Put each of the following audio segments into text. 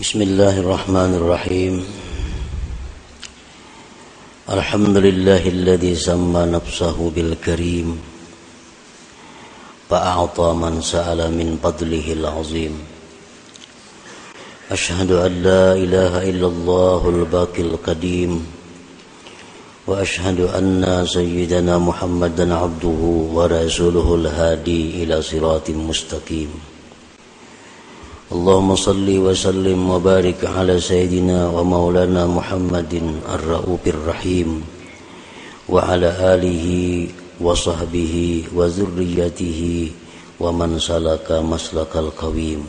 بسم الله الرحمن الرحيم. الحمد لله الذي سمى نفسه بالكريم فأعطى من سأل من فضله العظيم. أشهد أن لا إله إلا الله الباقي القديم وأشهد أن سيدنا محمدا عبده ورسوله الهادي إلى صراط مستقيم. اللهم صل وسلم وبارك على سيدنا ومولانا محمد الرؤوف الرحيم وعلى آله وصحبه وذريته ومن سلك مسلك القويم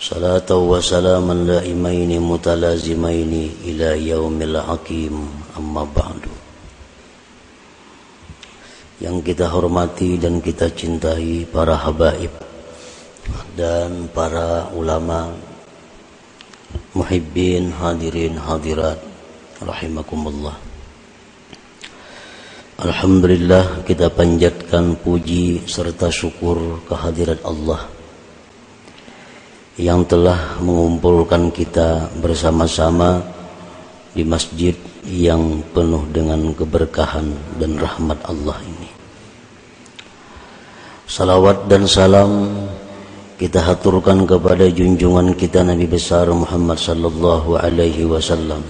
صلاة وسلاما دائمين متلازمين إلى يوم العقيم أما بعد yang kita hormati dan kita cintai para habaib dan para ulama muhibbin hadirin hadirat rahimakumullah Alhamdulillah kita panjatkan puji serta syukur kehadirat Allah yang telah mengumpulkan kita bersama-sama di masjid yang penuh dengan keberkahan dan rahmat Allah ini. Salawat dan salam kita haturkan kepada junjungan kita Nabi besar Muhammad sallallahu alaihi wasallam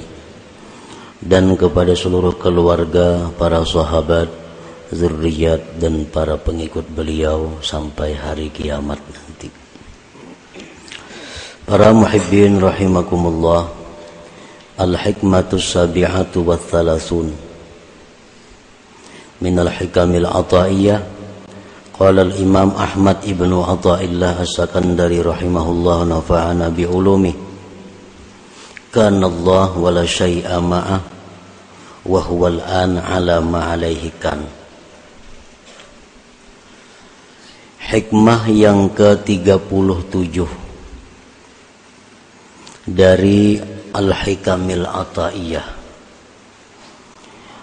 dan kepada seluruh keluarga, para sahabat, zuriat dan para pengikut beliau sampai hari kiamat nanti. Para muhibbin rahimakumullah, al-hikmatu sabi'atu wa thalathun min al-hikamil ataiyah قال الإمام أحمد ابن عطاء الله السكندري رحمه الله نفعنا بعلومه كان الله ولا شيء معه وهو الآن على ما عليه كان Hikmah yang ke-37 dari Al-Hikamil Ata'iyah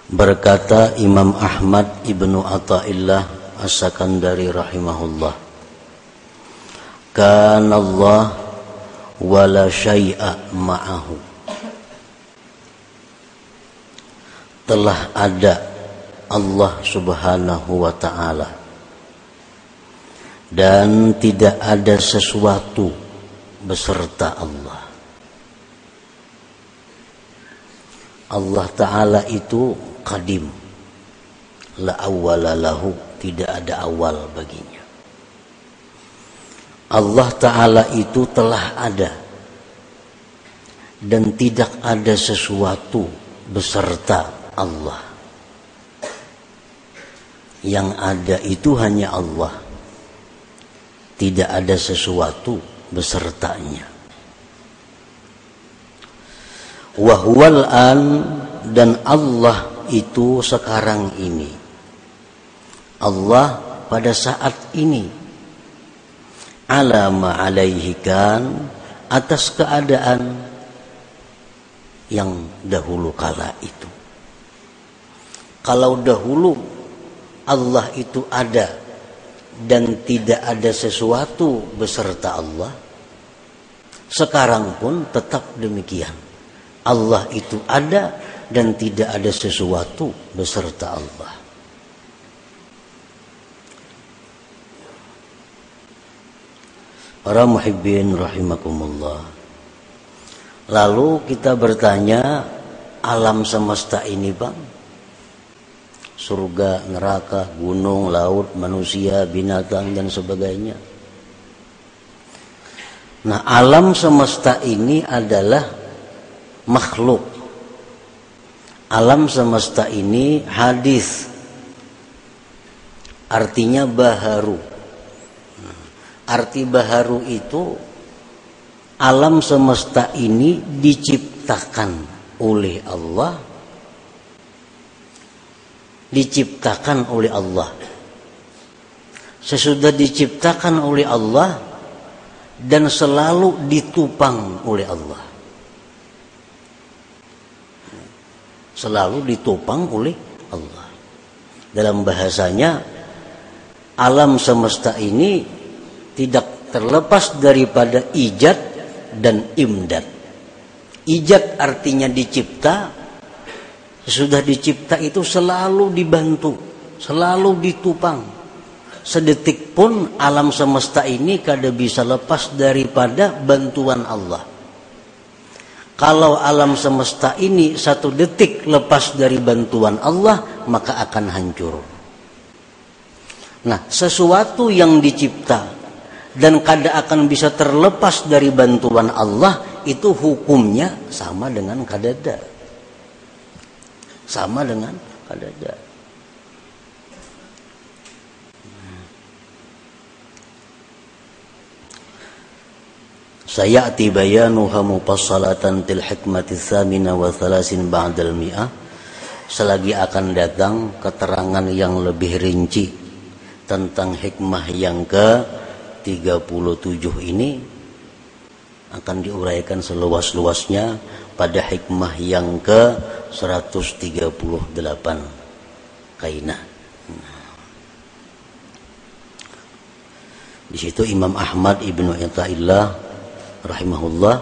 Berkata Imam Ahmad Ibnu Ata'illah As-Sakandari rahimahullah. Kana Allah wala syai'a ma'ahu. Telah ada Allah subhanahu wa ta'ala. Dan tidak ada sesuatu beserta Allah. Allah Ta'ala itu kadim La awwala lahu tidak ada awal baginya. Allah Ta'ala itu telah ada dan tidak ada sesuatu beserta Allah. Yang ada itu hanya Allah. Tidak ada sesuatu besertanya. Wahwal an dan Allah itu sekarang ini Allah pada saat ini alama alaihi kan atas keadaan yang dahulu kala itu. Kalau dahulu Allah itu ada dan tidak ada sesuatu beserta Allah, sekarang pun tetap demikian. Allah itu ada dan tidak ada sesuatu beserta Allah. Para muhibbin rahimakumullah. Lalu kita bertanya, alam semesta ini bang, surga, neraka, gunung, laut, manusia, binatang dan sebagainya. Nah, alam semesta ini adalah makhluk. Alam semesta ini hadis. Artinya baharu Arti baharu itu alam semesta ini diciptakan oleh Allah. Diciptakan oleh Allah. Sesudah diciptakan oleh Allah dan selalu ditupang oleh Allah. Selalu ditopang oleh Allah. Dalam bahasanya alam semesta ini tidak terlepas daripada ijat dan imdad. Ijad artinya dicipta, sudah dicipta itu selalu dibantu, selalu ditupang. Sedetik pun alam semesta ini kada bisa lepas daripada bantuan Allah. Kalau alam semesta ini satu detik lepas dari bantuan Allah, maka akan hancur. Nah, sesuatu yang dicipta dan kada akan bisa terlepas dari bantuan Allah itu hukumnya sama dengan kadada. Sama dengan kadada. Sayati bayanuha mufassalatan til hikmati thamina wa thalasin ba'dal mi'ah selagi akan datang keterangan yang lebih rinci tentang hikmah yang ke 37 ini akan diuraikan seluas-luasnya pada hikmah yang ke 138 kainah. Di situ Imam Ahmad Ibnu Itaillah rahimahullah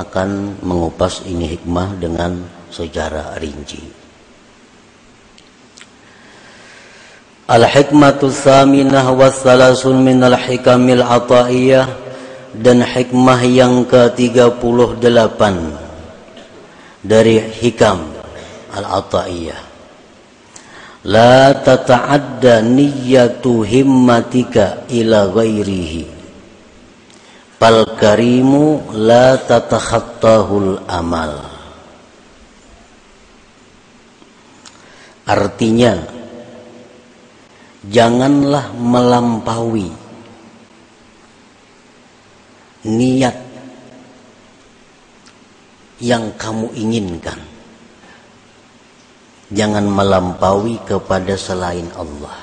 akan mengupas ini hikmah dengan secara rinci. Al-hikmatu thaminah wa thalasun min al-hikamil ata'iyah dan hikmah yang ke-38 dari hikam al-ata'iyah. La tata'adda niyyatu himmatika ila ghairihi. Fal karimu la tatakhattahul amal. Artinya janganlah melampaui niat yang kamu inginkan. Jangan melampaui kepada selain Allah.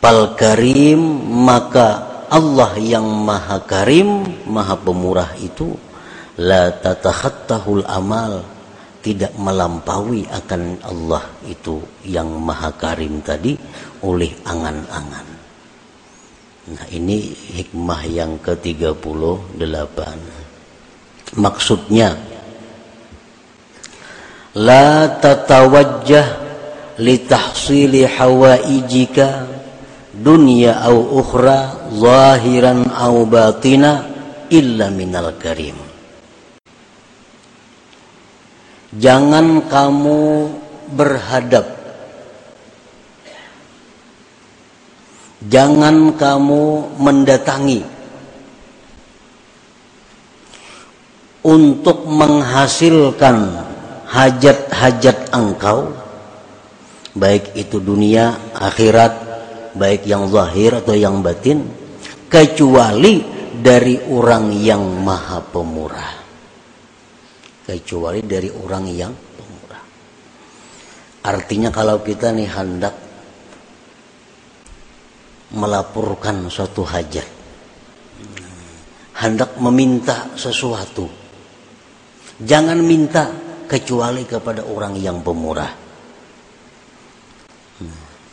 Pal karim maka Allah yang maha karim, maha pemurah itu la tatakhattahul amal tidak melampaui akan Allah itu yang maha karim tadi oleh angan-angan. Nah ini hikmah yang ke-38. Maksudnya La tatawajjah litahsili hawaijika dunya au ukhra zahiran au batina illa minal karim Jangan kamu berhadap. Jangan kamu mendatangi. Untuk menghasilkan hajat-hajat engkau baik itu dunia, akhirat, baik yang zahir atau yang batin kecuali dari orang yang maha pemurah kecuali dari orang yang pemurah. Artinya kalau kita nih hendak melaporkan suatu hajat, hendak meminta sesuatu, jangan minta kecuali kepada orang yang pemurah.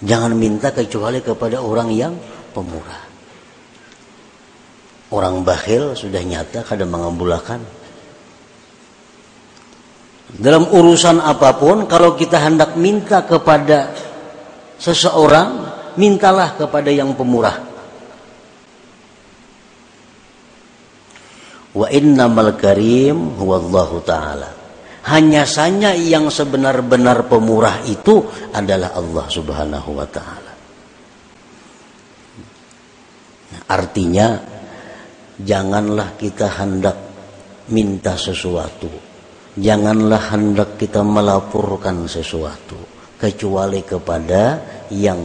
Jangan minta kecuali kepada orang yang pemurah. Orang bakhil sudah nyata kadang mengambulakan dalam urusan apa pun, kalau kita hendak minta kepada seseorang, mintalah kepada yang pemurah. Wa innamal karim huwallahu ta'ala. Hanya saja yang sebenar-benar pemurah itu adalah Allah subhanahu wa ta'ala. Artinya, janganlah kita hendak minta sesuatu janganlah hendak kita melaporkan sesuatu kecuali kepada yang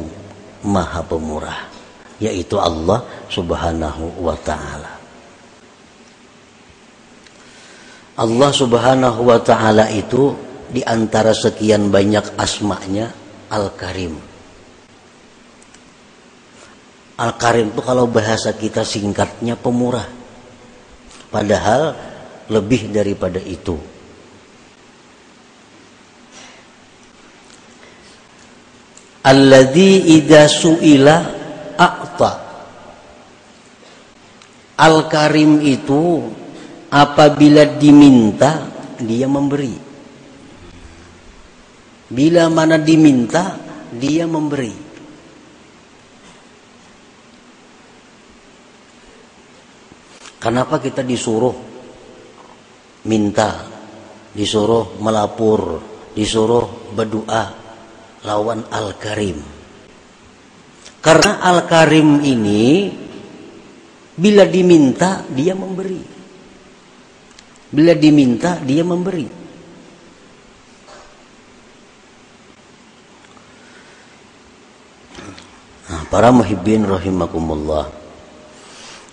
maha pemurah yaitu Allah subhanahu wa ta'ala. Allah subhanahu wa ta'ala itu di antara sekian banyak asma'nya Al-Karim. Al-Karim itu kalau bahasa kita singkatnya pemurah. Padahal lebih daripada itu alladzi idza suila a'ta Al-Karim itu apabila diminta dia memberi. Bila mana diminta dia memberi. Kenapa kita disuruh minta, disuruh melapor, disuruh berdoa lawan Al-Karim? Karena Al-Karim ini Bila diminta dia memberi. Bila diminta dia memberi. Nah, para muhibbin rahimakumullah.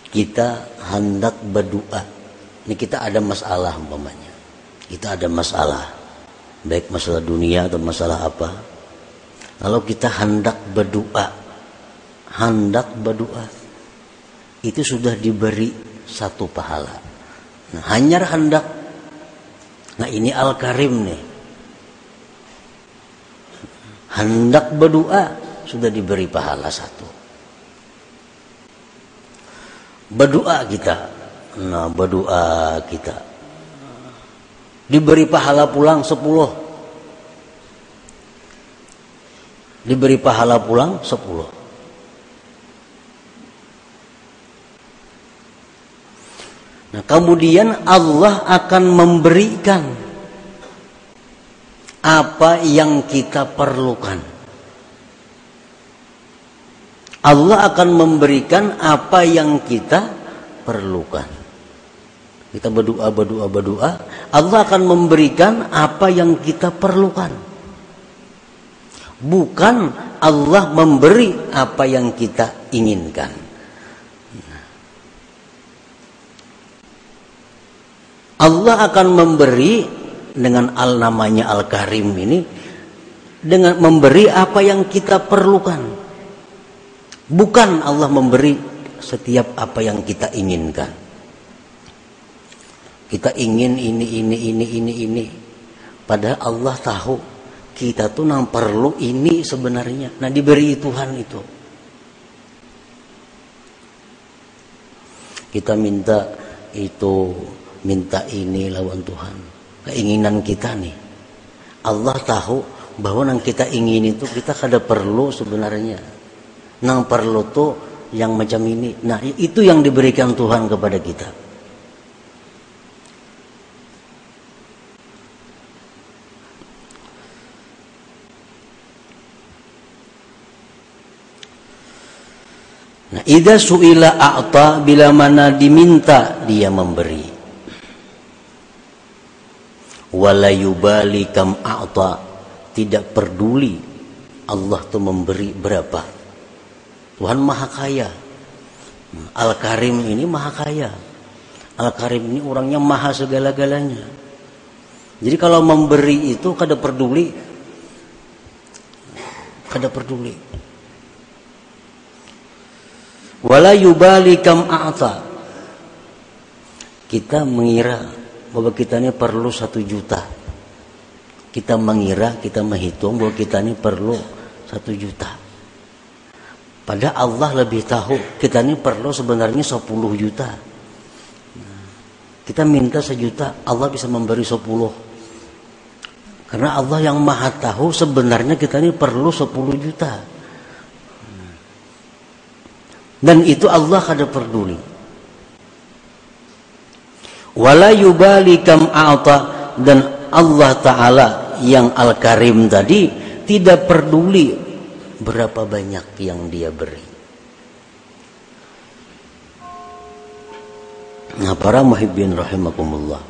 Kita hendak berdoa. Ini kita ada masalah umpamanya. Kita ada masalah. Baik masalah dunia atau masalah apa. Kalau kita hendak berdoa. Hendak berdoa itu sudah diberi satu pahala. Nah, hanya hendak. Nah ini Al-Karim nih. Hendak berdoa sudah diberi pahala satu. Berdoa kita. Nah berdoa kita. Diberi pahala pulang sepuluh. Diberi pahala pulang sepuluh. Nah, kemudian Allah akan memberikan apa yang kita perlukan. Allah akan memberikan apa yang kita perlukan. Kita berdoa, berdoa, berdoa. Allah akan memberikan apa yang kita perlukan. Bukan Allah memberi apa yang kita inginkan. Allah akan memberi dengan al namanya Al Karim ini dengan memberi apa yang kita perlukan. Bukan Allah memberi setiap apa yang kita inginkan. Kita ingin ini ini ini ini ini. Padahal Allah tahu kita tuh nang perlu ini sebenarnya. Nah diberi Tuhan itu. Kita minta itu minta ini lawan Tuhan. Keinginan kita nih. Allah tahu bahwa yang kita ingin itu kita kada perlu sebenarnya. Nang perlu tuh yang macam ini. Nah itu yang diberikan Tuhan kepada kita Nah, ida suila a'ta bila mana diminta dia memberi. Walayubali kam a'ta tidak peduli Allah tuh memberi berapa. Tuhan maha kaya. Al-Karim ini maha kaya. Al-Karim ini orangnya maha segala-galanya. Jadi kalau memberi itu kada peduli kada peduli wala yubali kam a'ta kita mengira bahwa kita ini perlu satu juta. Kita mengira, kita menghitung bahwa kita ini perlu satu juta. Padahal Allah lebih tahu kita ini perlu sebenarnya 10 juta. Kita minta sejuta, Allah bisa memberi 10. Karena Allah yang maha tahu sebenarnya kita ini perlu 10 juta. Dan itu Allah kada peduli wala yubali kam a'ta dan Allah taala yang al-karim tadi tidak peduli berapa banyak yang dia beri. Nah para muhibbin rahimakumullah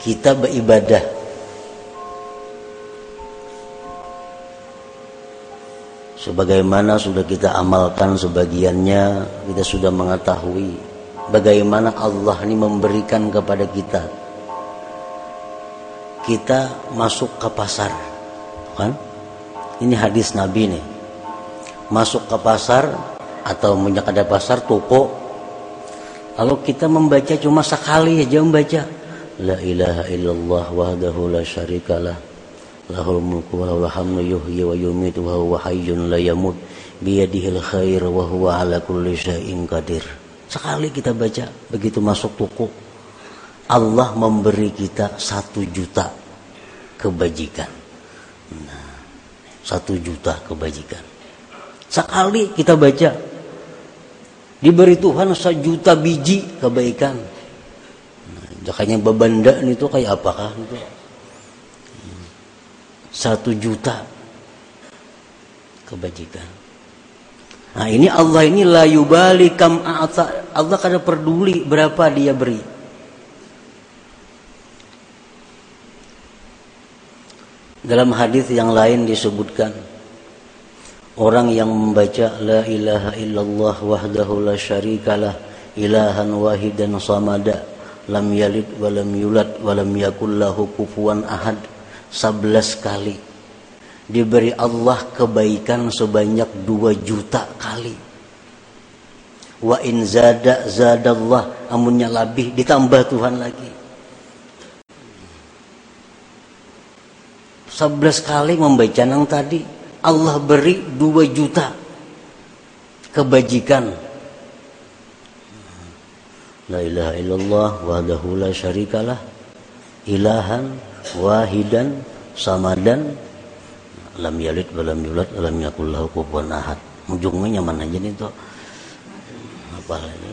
kita beribadah sebagaimana sudah kita amalkan sebagiannya kita sudah mengetahui bagaimana Allah ini memberikan kepada kita. Kita masuk ke pasar kan? Ini hadis Nabi nih. Masuk ke pasar atau menyak ada pasar toko. Lalu kita membaca cuma sekali aja membaca. La ilaha illallah wahdahu la syarikalah lahul hamdu yuhyi wa yumitu wa huwa hayyun la yamut. Biyadihil khair wa huwa ala kulli syai'in qadir. Sekali kita baca begitu masuk toko Allah memberi kita satu juta kebajikan. Nah, satu juta kebajikan. Sekali kita baca diberi Tuhan sejuta biji kebaikan. Nah, jakanya babanda itu kayak apakah itu satu juta kebajikan Nah ini Allah ini la yubali kam a'ta. Allah kada peduli berapa dia beri. Dalam hadis yang lain disebutkan orang yang membaca la ilaha illallah wahdahu la syarikalah ilahan wahidan samada lam yalid wa lam yulad wa lam yakul lahu kufuwan ahad 11 kali diberi Allah kebaikan sebanyak dua juta kali. Wa in zada zadallah amunnya lebih ditambah Tuhan lagi. Sebelas kali membaca nang tadi Allah beri dua juta kebajikan. La ilaha illallah wahdahu la syarikalah ilahan wahidan samadan lam yalid walam yulad walam yakul lahu kufuwan ahad. Ujungnya nyaman aja nih tuh apa ini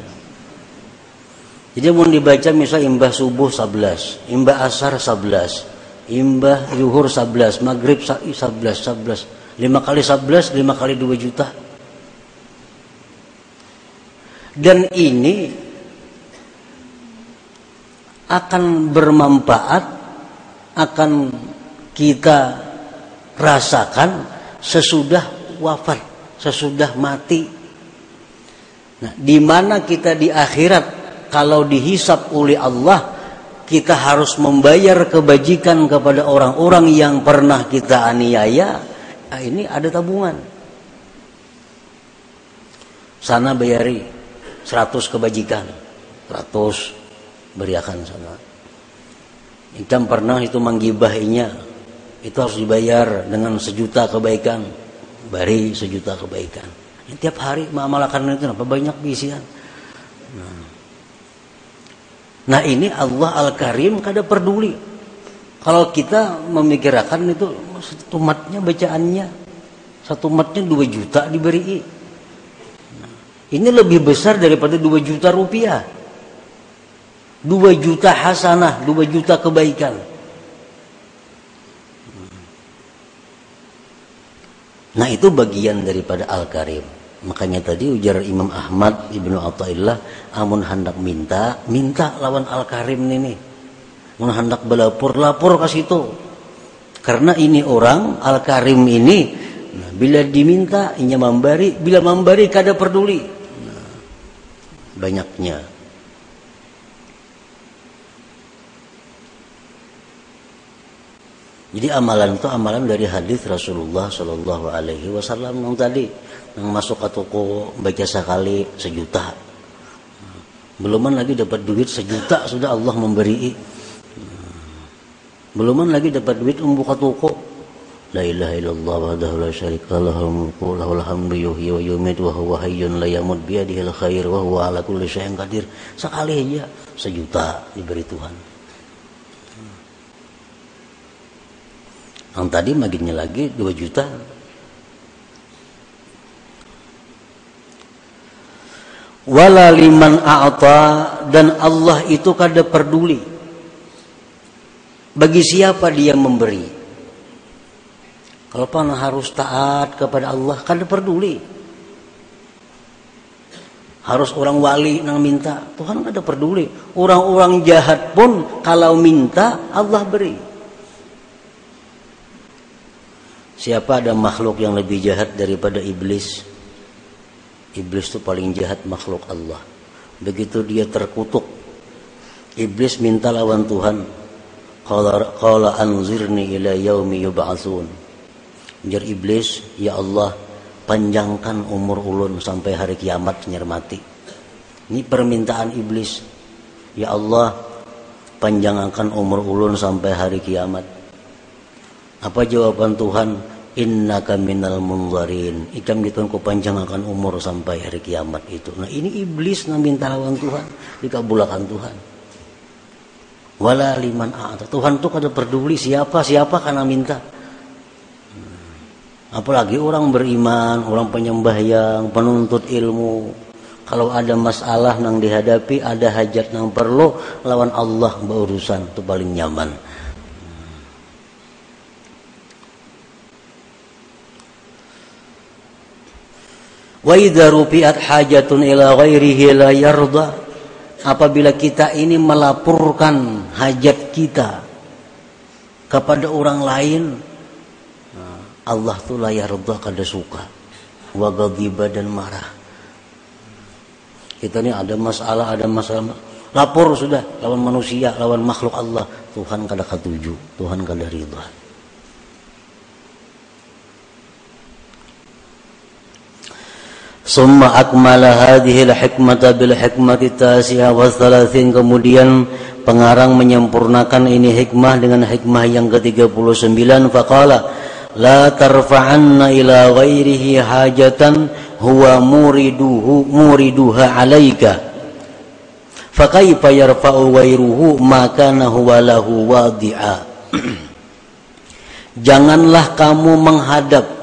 jadi mau dibaca misal imbah subuh 11 imbah asar 11 imbah yuhur 11 maghrib 11 11 lima kali 11 lima kali 2 juta. Dan ini akan bermanfaat akan kita rasakan sesudah wafat, sesudah mati. Nah, di mana kita di akhirat kalau dihisap oleh Allah kita harus membayar kebajikan kepada orang-orang yang pernah kita aniaya. Nah, ini ada tabungan. Sana bayari 100 kebajikan. 100 beriakan sana. Ikan pernah itu menggibahinya. Itu harus dibayar dengan sejuta kebaikan. Bari sejuta kebaikan. Ya, tiap hari mengamalkan itu apa banyak bisian nah. nah ini Allah Al Karim kada peduli. Kalau kita memikirkan itu satu matnya bacaannya satu matnya dua juta diberi. Nah, ini lebih besar daripada dua juta rupiah dua juta hasanah dua juta kebaikan Nah itu bagian daripada Al-Karim. Makanya tadi ujar Imam Ahmad Ibnu Athaillah amun hendak minta, minta lawan Al-Karim ini. Amun hendak belapor, lapor ke situ. Karena ini orang Al-Karim ini nah, bila diminta inya memberi, bila memberi kada peduli. Nah, banyaknya Jadi amalan itu amalan dari hadis Rasulullah Shallallahu Alaihi Wasallam yang tadi yang masuk ke toko baca sekali sejuta. Beluman lagi dapat duit sejuta sudah Allah memberi. Beluman lagi dapat duit membuka toko. La ilaha illallah wahdahu la syarika lahul mulku lahul hamdu yuhyi wa yumiitu wa huwa hayyun la yamut bi khair wa huwa ala kulli syai'in qadir. Sekali aja sejuta diberi Tuhan. Yang tadi maginya lagi 2 juta. Wala liman a'ta dan Allah itu kada peduli. Bagi siapa dia memberi. Kalau pan harus taat kepada Allah kada peduli. Harus orang wali nang minta, Tuhan kada peduli. Orang-orang jahat pun kalau minta Allah beri. Siapa ada makhluk yang lebih jahat daripada iblis? Iblis itu paling jahat makhluk Allah. Begitu dia terkutuk, iblis minta lawan Tuhan. Qala anzirni ila yaumi yub'atsun. Jar iblis, ya Allah, panjangkan umur ulun sampai hari kiamat nyermati. Ini permintaan iblis. Ya Allah, panjangkan umur ulun sampai hari kiamat. Apa jawaban Tuhan? innaka minal munzarin. Ikam gitu ku panjangkan umur sampai hari kiamat itu. Nah ini iblis na minta lawan Tuhan. Dikabulakan Tuhan. Wala liman Tuhan tuh kada peduli siapa siapa karena minta. Hmm. apalagi orang beriman orang penyembah yang penuntut ilmu. Kalau ada masalah yang dihadapi ada hajat yang perlu lawan Allah berurusan itu paling nyaman Wa idza hajatun ila ghairihi la yarda. Apabila kita ini melaporkan hajat kita kepada orang lain, Allah tuh la yarda kada suka. Wa ghadiba dan marah. Kita ini ada masalah, ada masalah. Lapor sudah lawan manusia, lawan makhluk Allah. Tuhan kada ketuju, Tuhan kada ridha. Hadhihi al-hikmata bil hikmati tasi'a wa thalathin kemudian pengarang menyempurnakan ini hikmah dengan hikmah yang ke-39 faqala la tarfa'anna ila ghairihi hajatan huwa muriduhu muriduha alaika fakaifa yarfa'u ghairuhu ma kana huwa lahu wadi'a. Janganlah kamu menghadap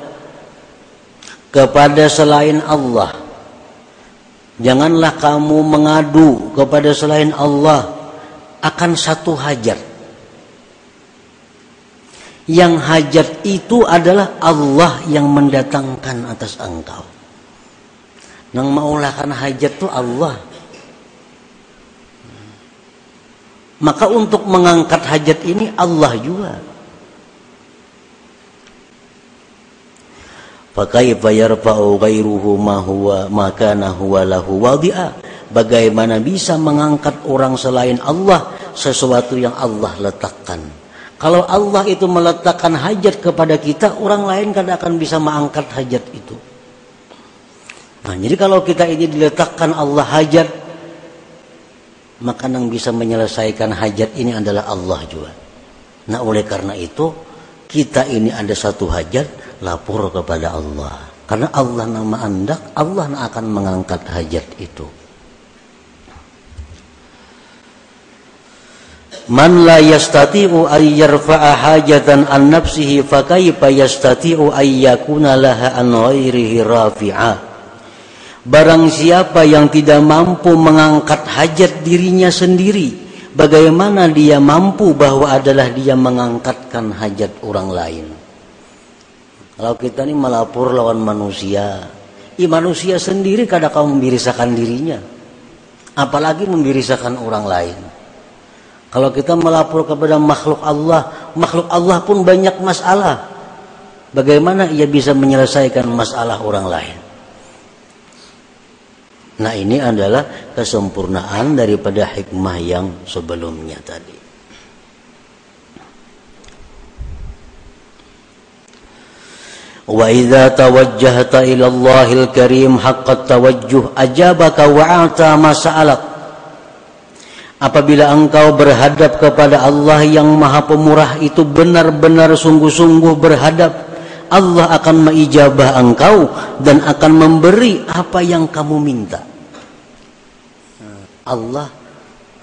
kepada selain Allah. Janganlah kamu mengadu kepada selain Allah akan satu hajat. Yang hajat itu adalah Allah yang mendatangkan atas engkau. Nang maulahkan hajat itu Allah. Maka untuk mengangkat hajat ini Allah juga. Fakaifa yarfa'u ghairuhu ma huwa ma kana huwa lahu wadi'a. Bagaimana bisa mengangkat orang selain Allah sesuatu yang Allah letakkan. Kalau Allah itu meletakkan hajat kepada kita, orang lain kan akan bisa mengangkat hajat itu. Nah, jadi kalau kita ini diletakkan Allah hajat, maka yang bisa menyelesaikan hajat ini adalah Allah juga. Nah, oleh karena itu, kita ini ada satu hajat, lapor kepada Allah. Karena Allah nama anda Allah akan mengangkat hajat itu. Man la yastati'u ay yarfa'a hajatan an nafsihi fa kayfa yastati'u ay yakuna laha an ghairihi rafi'a? Barang siapa yang tidak mampu mengangkat hajat dirinya sendiri bagaimana dia mampu bahwa adalah dia mengangkatkan hajat orang lain kalau kita ini melapor lawan manusia, i manusia sendiri kadang kau membirisakan dirinya, apalagi membirisakan orang lain. Kalau kita melapor kepada makhluk Allah, makhluk Allah pun banyak masalah. Bagaimana ia bisa menyelesaikan masalah orang lain? Nah ini adalah kesempurnaan daripada hikmah yang sebelumnya tadi. وإذا توجهت إلى الله الكريم حق التوجه أجابك وأعطى ما سألك Apabila engkau berhadap kepada Allah yang maha pemurah itu benar-benar sungguh-sungguh berhadap Allah akan mengijabah engkau dan akan memberi apa yang kamu minta Allah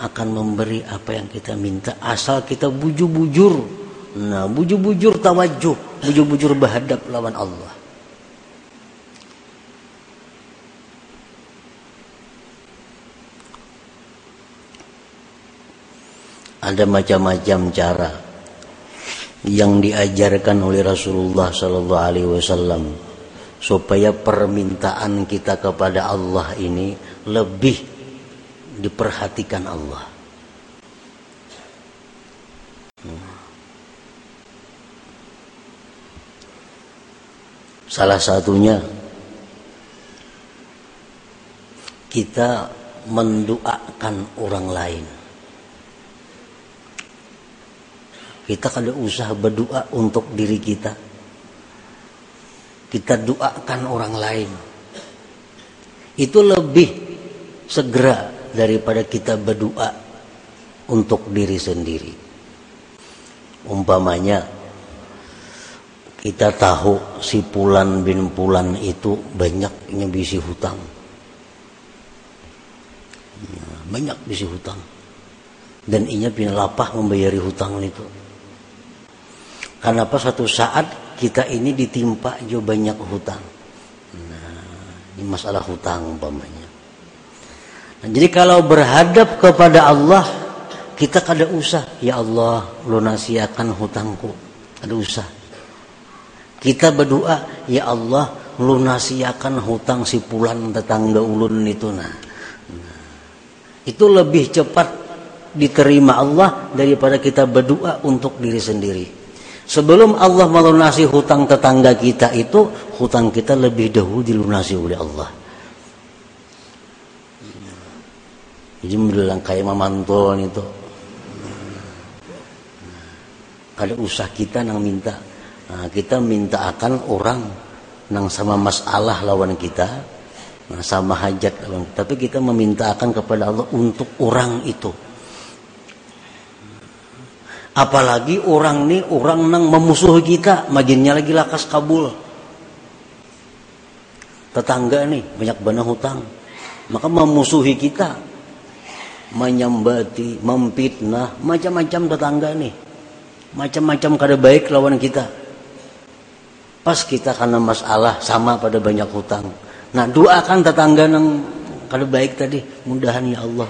akan memberi apa yang kita minta asal kita bujur-bujur nah bujur-bujur tawajuh bujur-bujur berhadap lawan Allah. Ada macam-macam cara yang diajarkan oleh Rasulullah Sallallahu Alaihi Wasallam supaya permintaan kita kepada Allah ini lebih diperhatikan Allah. Salah satunya kita mendoakan orang lain. Kita kada usah berdoa untuk diri kita. Kita doakan orang lain. Itu lebih segera daripada kita berdoa untuk diri sendiri. Umpamanya kita tahu si Pulan bin Pulan itu banyaknya bisi hutang. Ya, banyak bisi hutang. Dan inya pina lapah membayari hutang itu. Karena apa satu saat kita ini ditimpa jo banyak hutang. Nah, ini masalah hutang umpamanya. Nah, jadi kalau berhadap kepada Allah kita kada usah ya Allah lunasi akan hutangku. Ada usah kita berdoa, ya Allah lunasi akan hutang si pulan tetangga ulun itu nah. Itu lebih cepat diterima Allah daripada kita berdoa untuk diri sendiri. Sebelum Allah melunasi hutang tetangga kita itu, hutang kita lebih dahulu dilunasi oleh Allah. Jadi bilang kayak mamanton itu. Ada usah kita nang minta Nah, kita minta akan orang nang sama masalah lawan kita, nah, sama hajat lawan kita. Tapi kita meminta akan kepada Allah untuk orang itu. Apalagi orang ini orang nang memusuhi kita, majinnya lagi lakas kabul. Tetangga nih banyak benar hutang, maka memusuhi kita, menyambati, memfitnah, macam-macam tetangga nih, macam-macam kada baik lawan kita Pas kita karena masalah sama pada banyak hutang. Nah doakan tetangga yang kalau baik tadi mudahan ya Allah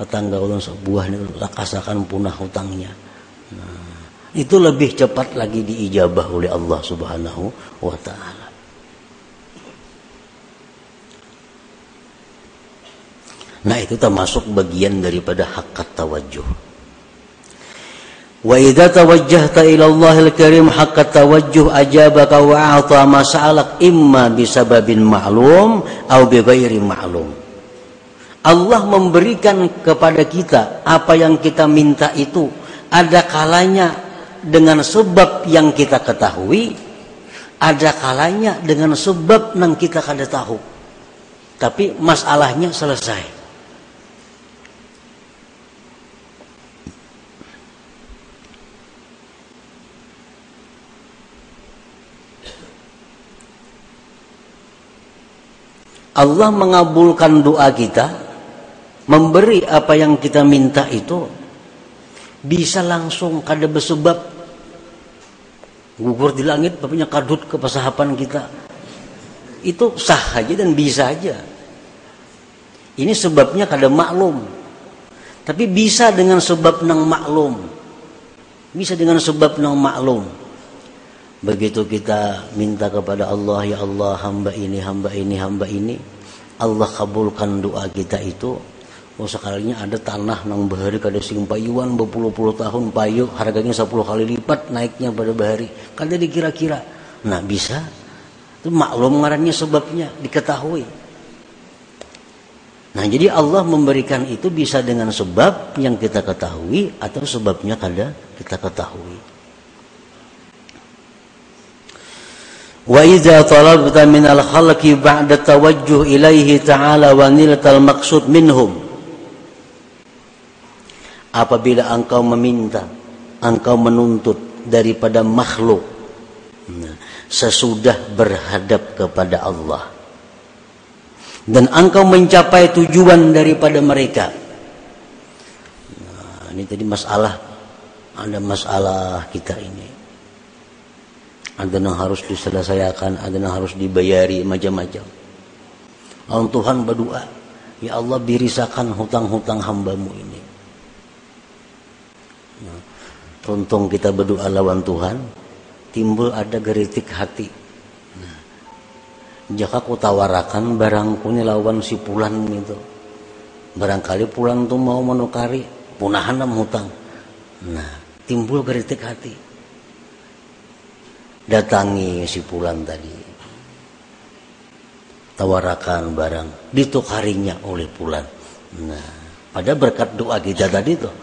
tetangga ulun sebuah ini lakasakan punah hutangnya. Nah, itu lebih cepat lagi diijabah oleh Allah Subhanahu wa taala. Nah itu termasuk bagian daripada hakat tawajuh. Wa idza tawajjahta ila Allahil Karim haqqa tawajjuh ajabaka wa a'ta ma sa'alak imma bisababin ma'lum aw bi ghairi ma'lum. Allah memberikan kepada kita apa yang kita minta itu ada kalanya dengan sebab yang kita ketahui, ada kalanya dengan sebab yang kita kada tahu. Tapi masalahnya selesai. Allah mengabulkan doa kita, memberi apa yang kita minta itu bisa langsung kada bersebab. Gugur di langit bapaknya kadut ke pasahapan kita. Itu sah aja dan bisa aja. Ini sebabnya kada maklum. Tapi bisa dengan sebab nang maklum. Bisa dengan sebab nang maklum. Begitu kita minta kepada Allah, ya Allah hamba ini, hamba ini, hamba ini. Allah kabulkan doa kita itu. Oh sekalinya ada tanah nang bahari kada sing payuan berpuluh-puluh tahun payu harganya 10 kali lipat naiknya pada bahari. Kada dikira-kira. Nah bisa. Itu maklum ngarannya sebabnya diketahui. Nah jadi Allah memberikan itu bisa dengan sebab yang kita ketahui atau sebabnya kada kita ketahui. Wa idza talabta minal khalqi ba'da tawajjuh ilaihi ta'ala wa niltal maqsud minhum. Apabila engkau meminta, engkau menuntut daripada makhluk nah, sesudah berhadap kepada Allah dan engkau mencapai tujuan daripada mereka. Nah, ini tadi masalah ada masalah kita ini ada yang harus diselesaikan, ada yang harus dibayari macam-macam. Lalu Tuhan berdoa, ya Allah birisakan hutang-hutang hambamu ini. Nah, tuntung kita berdoa lawan Tuhan, timbul ada geritik hati. Nah, jika ku tawarakan barangku ini lawan si pulan itu. Barangkali pulan tuh mau menukari punahan hutang. Nah, timbul geritik hati datangi si pulang tadi. Tawarakan barang. Ditukarinya oleh pulang nah pada berkat doa kita tadi tuh.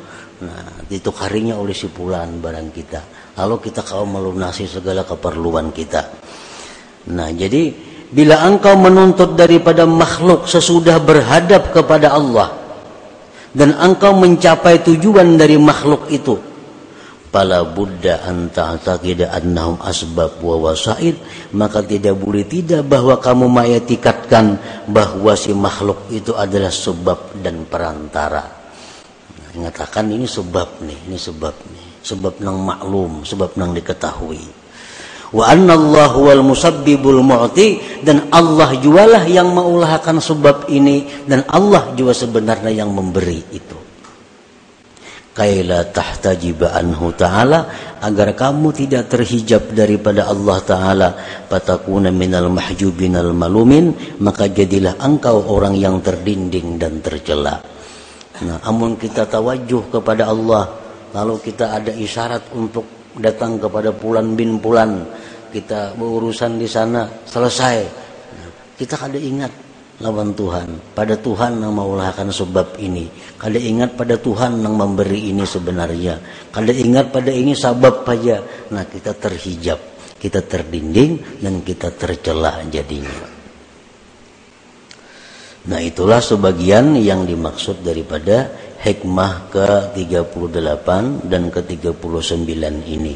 Nah ditukarinya oleh si pulang barang kita. Lalu kita kau melunasi segala keperluan kita. Nah jadi bila engkau menuntut daripada makhluk sesudah berhadap kepada Allah dan engkau mencapai tujuan dari makhluk itu fala buddha anta ta'taqida annahum asbab wa wasaid. Maka tidak boleh tidak bahwa kamu mengetikatkan bahwa si makhluk itu adalah sebab dan perantara. Nah, mengatakan ini sebab nih ini sebab nih. Sebab nang maklum sebab nang diketahui. Wa Allah wal musabbibul mu'ti dan Allah jualah yang mengulahkan sebab ini dan Allah juga sebenarnya yang memberi itu kaila tahtajiba anhu ta'ala agar kamu tidak terhijab daripada Allah ta'ala. Patakuna minal mahjubinal malumin maka jadilah engkau orang yang terdinding dan tercela. Nah amun kita tawajuh kepada Allah lalu kita ada isyarat untuk datang kepada pulan bin pulan kita berurusan di sana selesai. Nah, kita kada ingat lawan Tuhan. Pada Tuhan yang maulahkan sebab ini. Kada ingat pada Tuhan yang memberi ini sebenarnya. Kada ingat pada ini sebab saja. Nah kita terhijab. Kita terdinding dan kita tercelah jadinya. Nah itulah sebagian yang dimaksud daripada hikmah ke-38 dan ke-39 ini.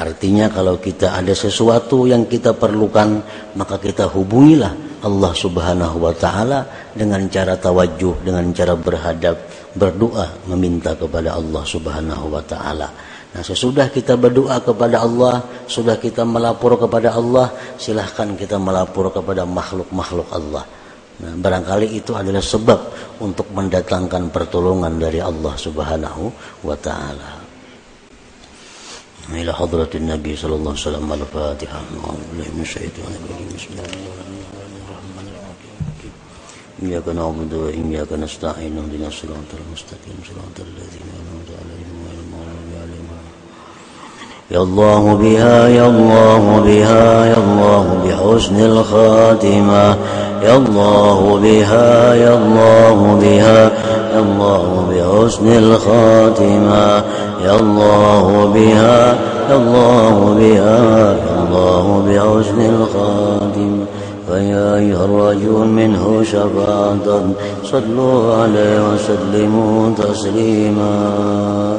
Artinya kalau kita ada sesuatu yang kita perlukan maka kita hubungilah Allah Subhanahu wa taala dengan cara tawajuh, dengan cara berhadap, berdoa, meminta kepada Allah Subhanahu wa taala. Nah, sesudah kita berdoa kepada Allah, sudah kita melapor kepada Allah, silahkan kita melapor kepada makhluk-makhluk Allah. Nah, barangkali itu adalah sebab untuk mendatangkan pertolongan dari Allah Subhanahu wa taala. إلى حضرة النبي صلى الله عليه وسلم الفاتحة أعوذ بالله من الشيطان الرجيم بسم الله الرحمن الرحيم إياك نعبد وإياك نستعين اهدنا الصراط المستقيم صراط الذين أنعمت عليهم غير المغضوب عليهم يا الله بها يا الله بها يا الله بحسن الخاتمة. يا الله بها يا الله بها يا الله بحسن الخاتمة. يا الله بها يا الله بها يا الله بحسن الخاتم فيا أيها الرجل منه شفاعة صلوا عليه وسلموا تسليما.